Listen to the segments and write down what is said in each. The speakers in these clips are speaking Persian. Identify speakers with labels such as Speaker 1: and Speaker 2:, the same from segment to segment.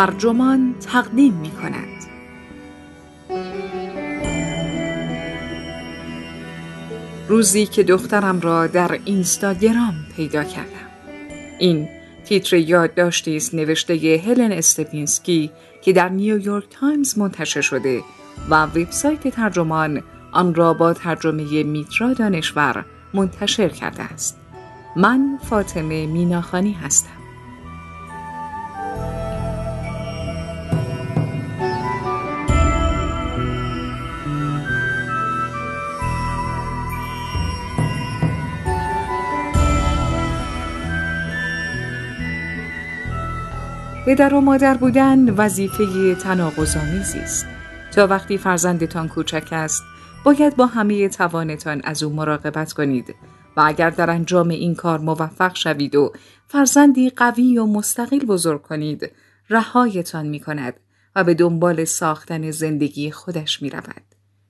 Speaker 1: ترجمان تقدیم می کند. روزی که دخترم را در اینستاگرام پیدا کردم. این تیتر یادداشتی است نوشته هلن استپینسکی که در نیویورک تایمز منتشر شده و وبسایت ترجمان آن را با ترجمه میترا دانشور منتشر کرده است. من فاطمه میناخانی هستم. پدر و مادر بودن وظیفه تناقض‌آمیزی است. تا وقتی فرزندتان کوچک است، باید با همه توانتان از او مراقبت کنید و اگر در انجام این کار موفق شوید و فرزندی قوی و مستقل بزرگ کنید، رهایتان می کند و به دنبال ساختن زندگی خودش می رود.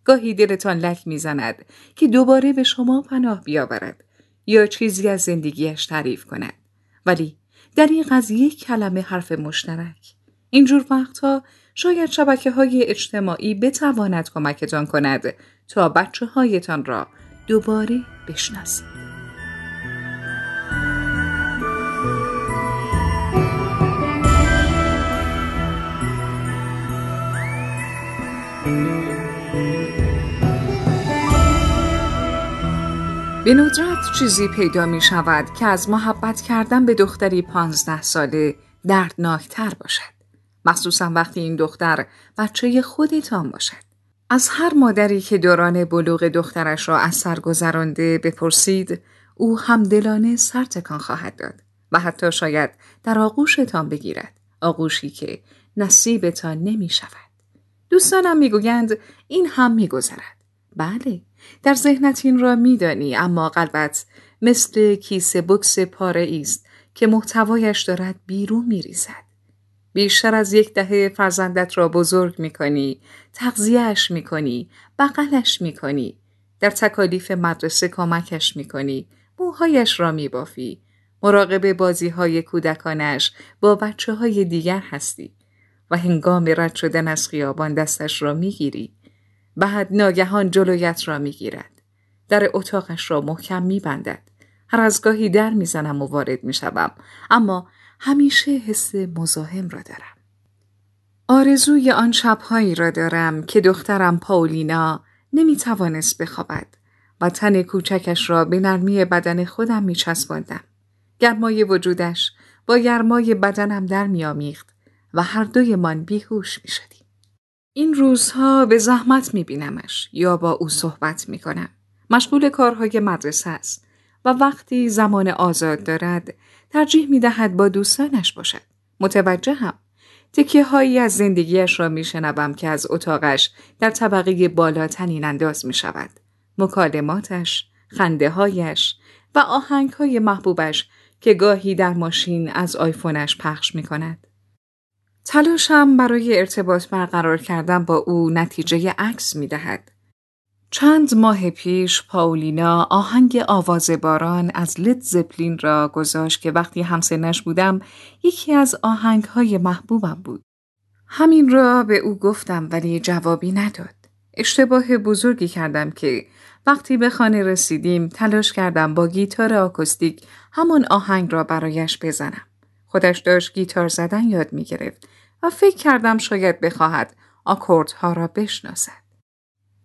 Speaker 1: گاهی دلتان لک می زند که دوباره به شما پناه بیاورد یا چیزی از زندگیش تعریف کند. ولی در این قضیه کلمه حرف مشترک. اینجور وقتها شاید شبکه های اجتماعی بتواند کمکتان کند تا بچه هایتان را دوباره بشناسید. به ندرت چیزی پیدا می شود که از محبت کردن به دختری پانزده ساله دردناکتر باشد. مخصوصا وقتی این دختر بچه خودتان باشد. از هر مادری که دوران بلوغ دخترش را از سر گذرانده بپرسید او همدلانه سر تکان خواهد داد و حتی شاید در آغوشتان بگیرد آغوشی که نصیبتان نمی شود. دوستانم می‌گویند این هم میگذرد. بله در ذهنت این را میدانی اما قلبت مثل کیسه بکس پاره است که محتوایش دارد بیرون میریزد. بیشتر از یک دهه فرزندت را بزرگ می کنی، تغذیهش می کنی، بغلش می کنی، در تکالیف مدرسه کمکش می کنی، موهایش را می بافی، مراقب بازی های کودکانش با بچه های دیگر هستی و هنگام رد شدن از خیابان دستش را می گیری. بعد ناگهان جلویت را می گیرد. در اتاقش را محکم می بندد. هر از گاهی در می‌زنم و وارد می شدم. اما همیشه حس مزاحم را دارم. آرزوی آن شبهایی را دارم که دخترم پاولینا نمی توانست بخوابد و تن کوچکش را به نرمی بدن خودم می چسباندم. گرمای وجودش با گرمای بدنم در میامیخت و هر دویمان بیهوش می شدیم. این روزها به زحمت می بینمش یا با او صحبت می کنم. مشغول کارهای مدرسه است و وقتی زمان آزاد دارد ترجیح می دهد با دوستانش باشد. متوجه هم. تکیه هایی از زندگیش را می شنوم که از اتاقش در طبقه بالا تنین انداز می شود. مکالماتش، خنده هایش و آهنگ های محبوبش که گاهی در ماشین از آیفونش پخش می کند. تلاشم برای ارتباط برقرار کردن با او نتیجه عکس می دهد. چند ماه پیش پاولینا آهنگ آواز باران از لید زپلین را گذاشت که وقتی همسنش بودم یکی از آهنگ های محبوبم بود. همین را به او گفتم ولی جوابی نداد. اشتباه بزرگی کردم که وقتی به خانه رسیدیم تلاش کردم با گیتار آکوستیک همان آهنگ را برایش بزنم. خودش داشت گیتار زدن یاد می گرفت و فکر کردم شاید بخواهد آکوردها را بشناسد.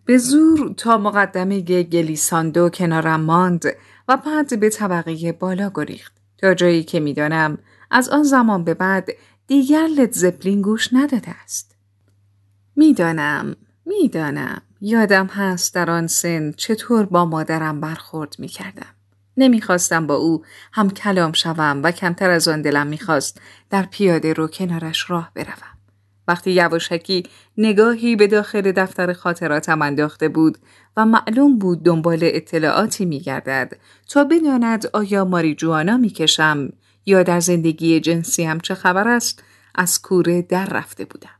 Speaker 1: به زور تا مقدمه گلیساندو کنارم ماند و بعد به طبقه بالا گریخت تا جایی که می‌دانم از آن زمان به بعد دیگر لد زپلین گوش نداده است. می‌دانم می‌دانم یادم هست در آن سن چطور با مادرم برخورد می کردم. نمی‌خواستم با او هم کلام شوم و کمتر از آن دلم می‌خواست در پیاده رو کنارش راه بروم. وقتی یواشکی نگاهی به داخل دفتر خاطراتم انداخته بود و معلوم بود دنبال اطلاعاتی میگردد تا بداند آیا ماری جوانا می‌کشم یا در زندگی جنسیم چه خبر است از کوره در رفته بودم.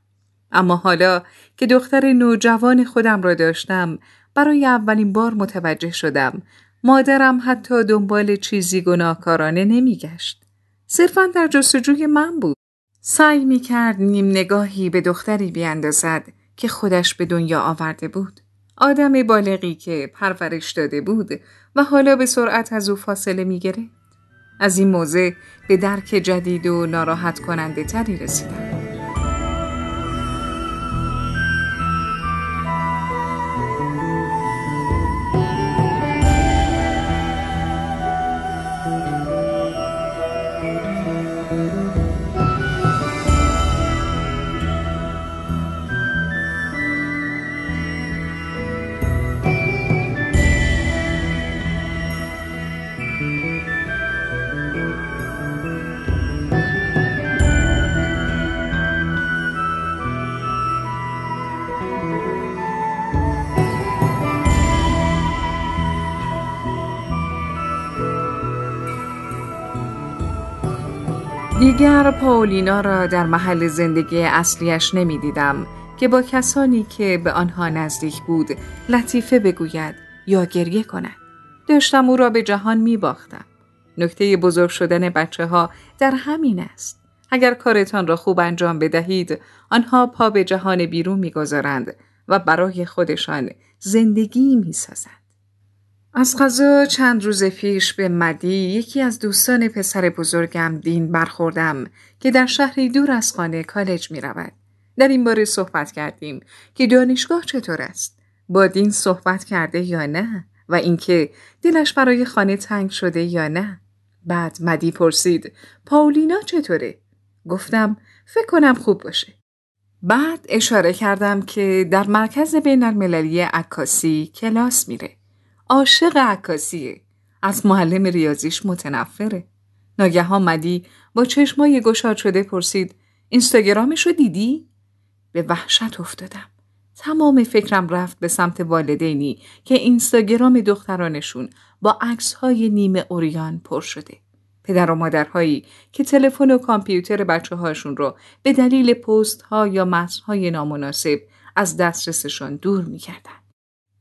Speaker 1: اما حالا که دختر نوجوان خودم را داشتم برای اولین بار متوجه شدم مادرم حتی دنبال چیزی گناهکارانه نمیگشت. صرفا در جستجوی من بود. سعی می کرد نیم نگاهی به دختری بیاندازد که خودش به دنیا آورده بود. آدم بالغی که پرورش داده بود و حالا به سرعت از او فاصله می گرفت. از این موضع به درک جدید و ناراحت کننده تری رسیدم. دیگر پاولینا را در محل زندگی اصلیش نمی دیدم که با کسانی که به آنها نزدیک بود لطیفه بگوید یا گریه کند. داشتم او را به جهان می باختم. نکته بزرگ شدن بچه ها در همین است. اگر کارتان را خوب انجام بدهید آنها پا به جهان بیرون می‌گذارند و برای خودشان زندگی می‌سازند از غذا چند روز پیش به مدی یکی از دوستان پسر بزرگم دین برخوردم که در شهری دور از خانه کالج می رود. در این باره صحبت کردیم که دانشگاه چطور است؟ با دین صحبت کرده یا نه؟ و اینکه دلش برای خانه تنگ شده یا نه؟ بعد مدی پرسید پاولینا چطوره؟ گفتم فکر کنم خوب باشه. بعد اشاره کردم که در مرکز بین المللی عکاسی کلاس میره. عاشق عکاسیه. از معلم ریاضیش متنفره. ناگهان مدی با چشمای گشاد شده پرسید اینستاگرامش رو دیدی؟ به وحشت افتادم. تمام فکرم رفت به سمت والدینی که اینستاگرام دخترانشون با عکس های نیمه اوریان پر شده. پدر و مادرهایی که تلفن و کامپیوتر بچه هاشون رو به دلیل پست ها یا متن های نامناسب از دسترسشان دور می‌کردن.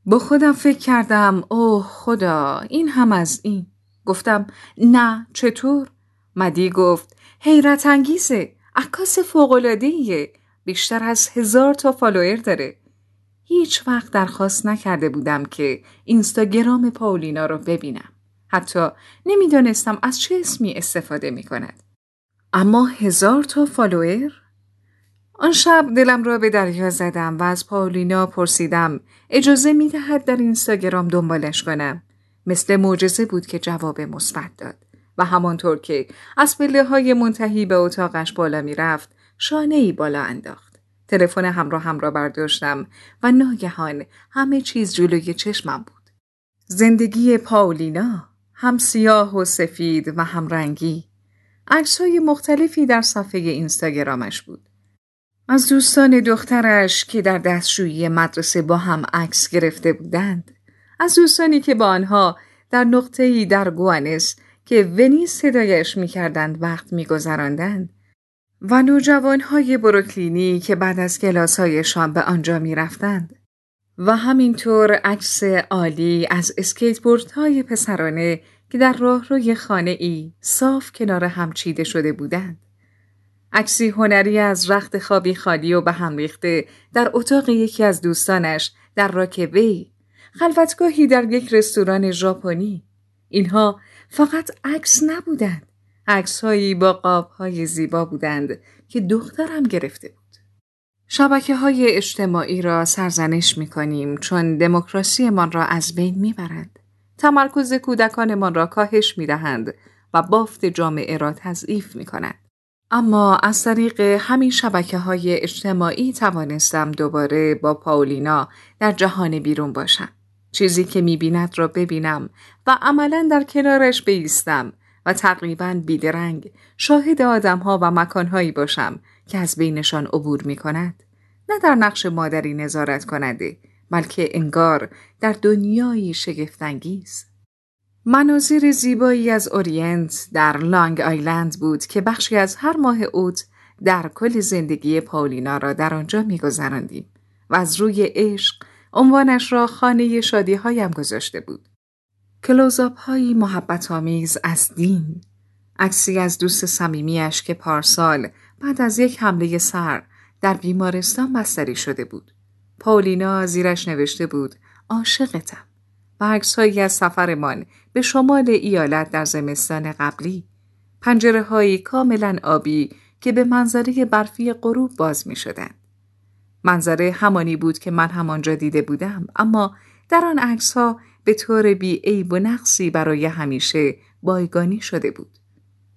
Speaker 1: با خودم فکر کردم اوه خدا این هم از این. گفتم نه چطور؟ مدی گفت حیرت انگیزه عکاس فوقلادهیه بیشتر از هزار تا فالوئر داره. هیچ وقت درخواست نکرده بودم که اینستاگرام پاولینا رو ببینم. حتی نمی‌دانستم از چه اسمی استفاده می کند. اما هزار تا فالوئر آن شب دلم را به دریا زدم و از پاولینا پرسیدم اجازه می دهد در اینستاگرام دنبالش کنم. مثل معجزه بود که جواب مثبت داد و همانطور که از پله های منتهی به اتاقش بالا می رفت شانه ای بالا انداخت. تلفن همراه هم را برداشتم و ناگهان همه چیز جلوی چشمم بود. زندگی پاولینا هم سیاه و سفید و هم رنگی. عکس های مختلفی در صفحه اینستاگرامش بود. از دوستان دخترش که در دستشویی مدرسه با هم عکس گرفته بودند از دوستانی که با آنها در نقطه‌ای در گوانس که ونیز صدایش می‌کردند وقت میگذراندند و نوجوانهای بروکلینی که بعد از کلاسهایشان به آنجا می‌رفتند و همینطور عکس عالی از های پسرانه که در راهروی خانه ای صاف کنار هم چیده شده بودند. عکسی هنری از رخت خوابی خالی و به هم ریخته در اتاق یکی از دوستانش در راکوی خلوتگاهی در یک رستوران ژاپنی اینها فقط عکس نبودند عکسهایی با قابهای زیبا بودند که دخترم گرفته بود شبکه های اجتماعی را سرزنش می کنیم چون دموکراسی من را از بین می برند. تمرکز کودکانمان را کاهش می دهند و بافت جامعه را تضعیف می کند. اما از طریق همین شبکه های اجتماعی توانستم دوباره با پاولینا در جهان بیرون باشم. چیزی که می‌بیند را ببینم و عملا در کنارش بیستم و تقریبا بیدرنگ شاهد آدمها و مکانهایی باشم که از بینشان عبور می کند. نه در نقش مادری نظارت کننده بلکه انگار در دنیایی شگفتانگیز. مناظر زیبایی از اورینت در لانگ آیلند بود که بخشی از هر ماه اوت در کل زندگی پاولینا را در آنجا میگذراندیم و از روی عشق عنوانش را خانه شادی هایم گذاشته بود. کلوزاپ هایی محبت آمیز از دین عکسی از دوست صمیمیش که پارسال بعد از یک حمله سر در بیمارستان بستری شده بود. پاولینا زیرش نوشته بود عاشقتم و عکسهایی از سفرمان به شمال ایالت در زمستان قبلی پنجره هایی کاملا آبی که به منظره برفی غروب باز می شدن. منظره همانی بود که من همانجا دیده بودم اما در آن عکس ها به طور بی عیب و نقصی برای همیشه بایگانی شده بود.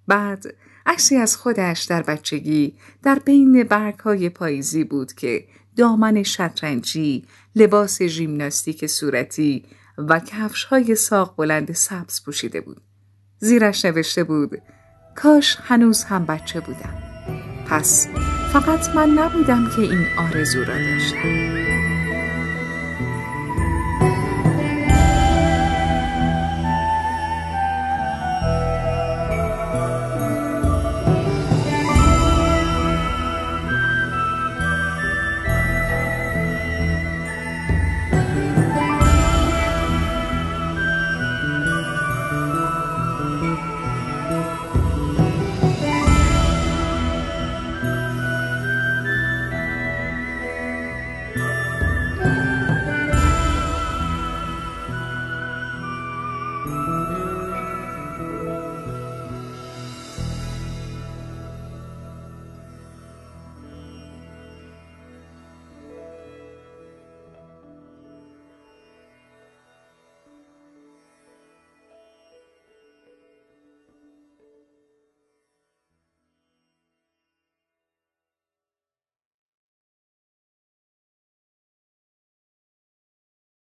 Speaker 1: بعد عکسی از خودش در بچگی در بین برگ های پاییزی بود که دامن شطرنجی، لباس ژیمناستیک صورتی و کفش های ساق بلند سبز پوشیده بود. زیرش نوشته بود کاش هنوز هم بچه بودم. پس فقط من نبودم که این آرزو را داشتم.